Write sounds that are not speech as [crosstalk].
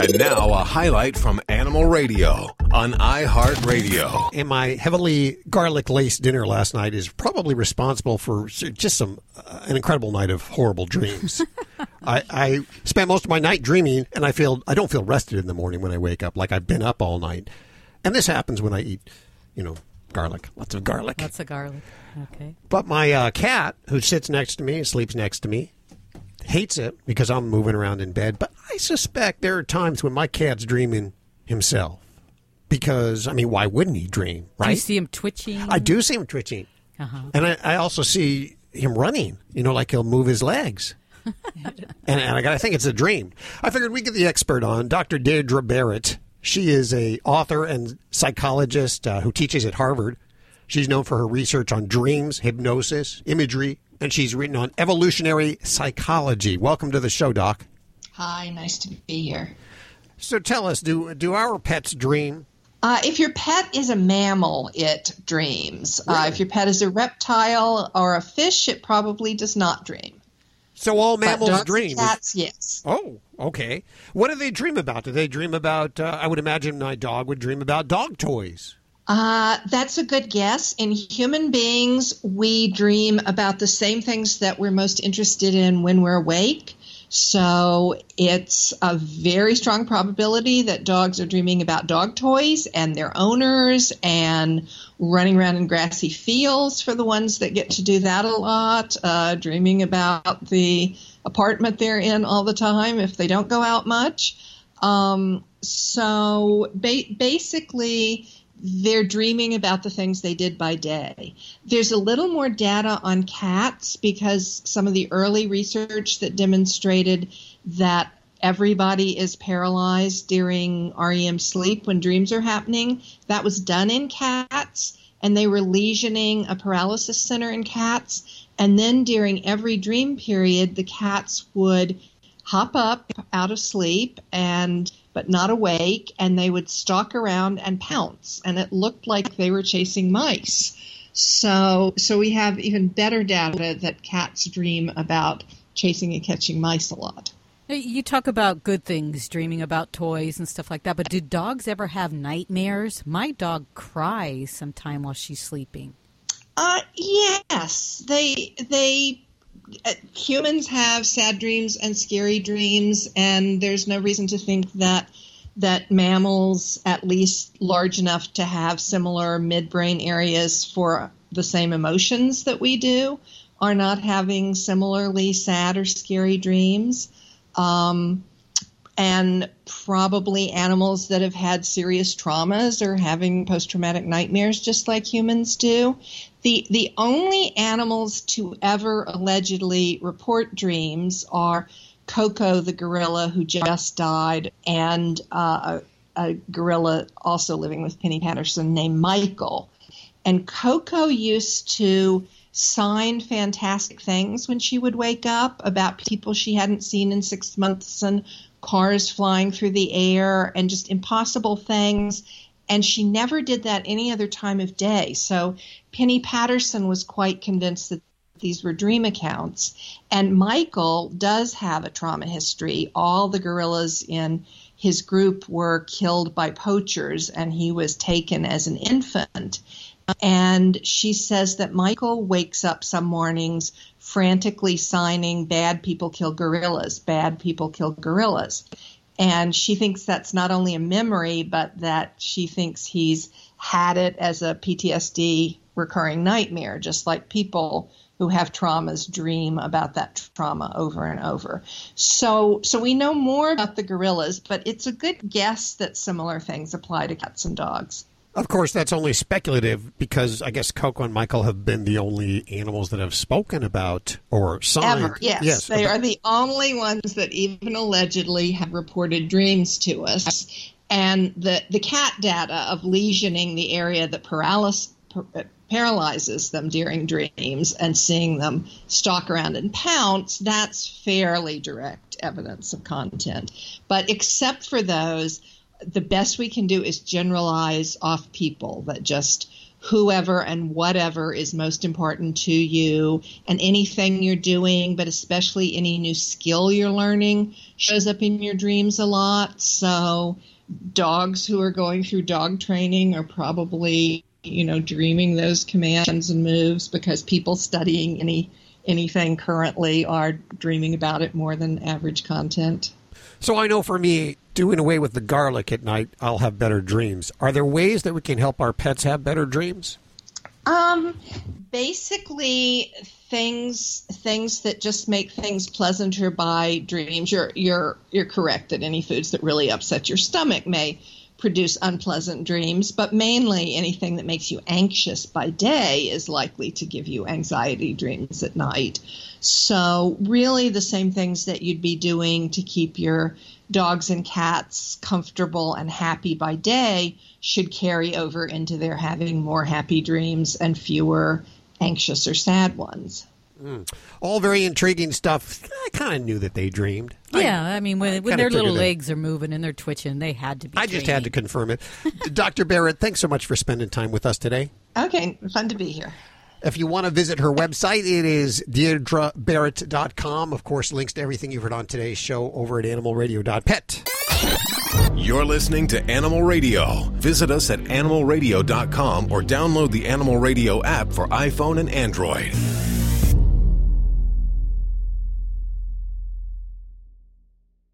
And now a highlight from Animal Radio on iHeartRadio. And my heavily garlic laced dinner last night is probably responsible for just some uh, an incredible night of horrible dreams. [laughs] I, I spent most of my night dreaming, and I feel I don't feel rested in the morning when I wake up, like I've been up all night. And this happens when I eat, you know, garlic, lots of garlic. Lots of garlic. Okay. But my uh, cat, who sits next to me, sleeps next to me, hates it because I'm moving around in bed. But I suspect there are times when my cat's dreaming himself. Because, I mean, why wouldn't he dream, right? Do you see him twitching? I do see him twitching. Uh-huh. And I, I also see him running, you know, like he'll move his legs. [laughs] and, and I think it's a dream. I figured we'd get the expert on, Dr. Deirdre Barrett. She is a author and psychologist uh, who teaches at Harvard. She's known for her research on dreams, hypnosis, imagery, and she's written on evolutionary psychology. Welcome to the show, Doc. Hi, nice to be here. So tell us, do do our pets dream? Uh, if your pet is a mammal, it dreams. Uh, if your pet is a reptile or a fish, it probably does not dream. So all mammals dogs dream. Cats, yes. Oh, okay. What do they dream about? Do they dream about? Uh, I would imagine my dog would dream about dog toys. Uh, that's a good guess. In human beings, we dream about the same things that we're most interested in when we're awake. So it's a very strong probability that dogs are dreaming about dog toys and their owners and running around in grassy fields for the ones that get to do that a lot, uh, dreaming about the apartment they're in all the time if they don't go out much. Um, so ba- basically, they're dreaming about the things they did by day. There's a little more data on cats because some of the early research that demonstrated that everybody is paralyzed during REM sleep when dreams are happening, that was done in cats, and they were lesioning a paralysis center in cats. And then during every dream period, the cats would hop up out of sleep and but not awake and they would stalk around and pounce and it looked like they were chasing mice so so we have even better data that cats dream about chasing and catching mice a lot You talk about good things, dreaming about toys and stuff like that, but do dogs ever have nightmares? My dog cries sometime while she's sleeping. uh yes they they humans have sad dreams and scary dreams and there's no reason to think that that mammals at least large enough to have similar midbrain areas for the same emotions that we do are not having similarly sad or scary dreams. Um, and probably animals that have had serious traumas or having post-traumatic nightmares just like humans do. The the only animals to ever allegedly report dreams are Koko the gorilla who just died and uh, a, a gorilla also living with Penny Patterson named Michael. And Koko used to sign fantastic things when she would wake up about people she hadn't seen in six months and cars flying through the air and just impossible things. And she never did that any other time of day. So Penny Patterson was quite convinced that these were dream accounts. And Michael does have a trauma history. All the gorillas in his group were killed by poachers, and he was taken as an infant. And she says that Michael wakes up some mornings frantically signing bad people kill gorillas, bad people kill gorillas. And she thinks that's not only a memory, but that she thinks he's had it as a PTSD recurring nightmare, just like people who have traumas dream about that trauma over and over. So, so we know more about the gorillas, but it's a good guess that similar things apply to cats and dogs. Of course, that's only speculative because I guess Koko and Michael have been the only animals that have spoken about or signed. Ever, yes. they about- are the only ones that even allegedly have reported dreams to us. And the, the cat data of lesioning the area that paralysis, par- uh, paralyzes them during dreams and seeing them stalk around and pounce, that's fairly direct evidence of content. But except for those, the best we can do is generalize off people that just whoever and whatever is most important to you and anything you're doing, but especially any new skill you're learning shows up in your dreams a lot. So dogs who are going through dog training are probably, you know, dreaming those commands and moves because people studying any anything currently are dreaming about it more than average content. So I know for me, doing away with the garlic at night, I'll have better dreams. Are there ways that we can help our pets have better dreams? Um, basically things things that just make things pleasanter by dreams. You're you're you're correct that any foods that really upset your stomach may produce unpleasant dreams, but mainly anything that makes you anxious by day is likely to give you anxiety dreams at night. So, really, the same things that you'd be doing to keep your dogs and cats comfortable and happy by day should carry over into their having more happy dreams and fewer anxious or sad ones. Mm. All very intriguing stuff. I kind of knew that they dreamed. Yeah, I, I mean, when, when their little legs are moving and they're twitching, they had to be. I just had to confirm it. [laughs] Dr. Barrett, thanks so much for spending time with us today. Okay, fun to be here. If you want to visit her website, it is deirdrebarrett.com. Of course, links to everything you've heard on today's show over at animalradio.pet. You're listening to Animal Radio. Visit us at animalradio.com or download the Animal Radio app for iPhone and Android.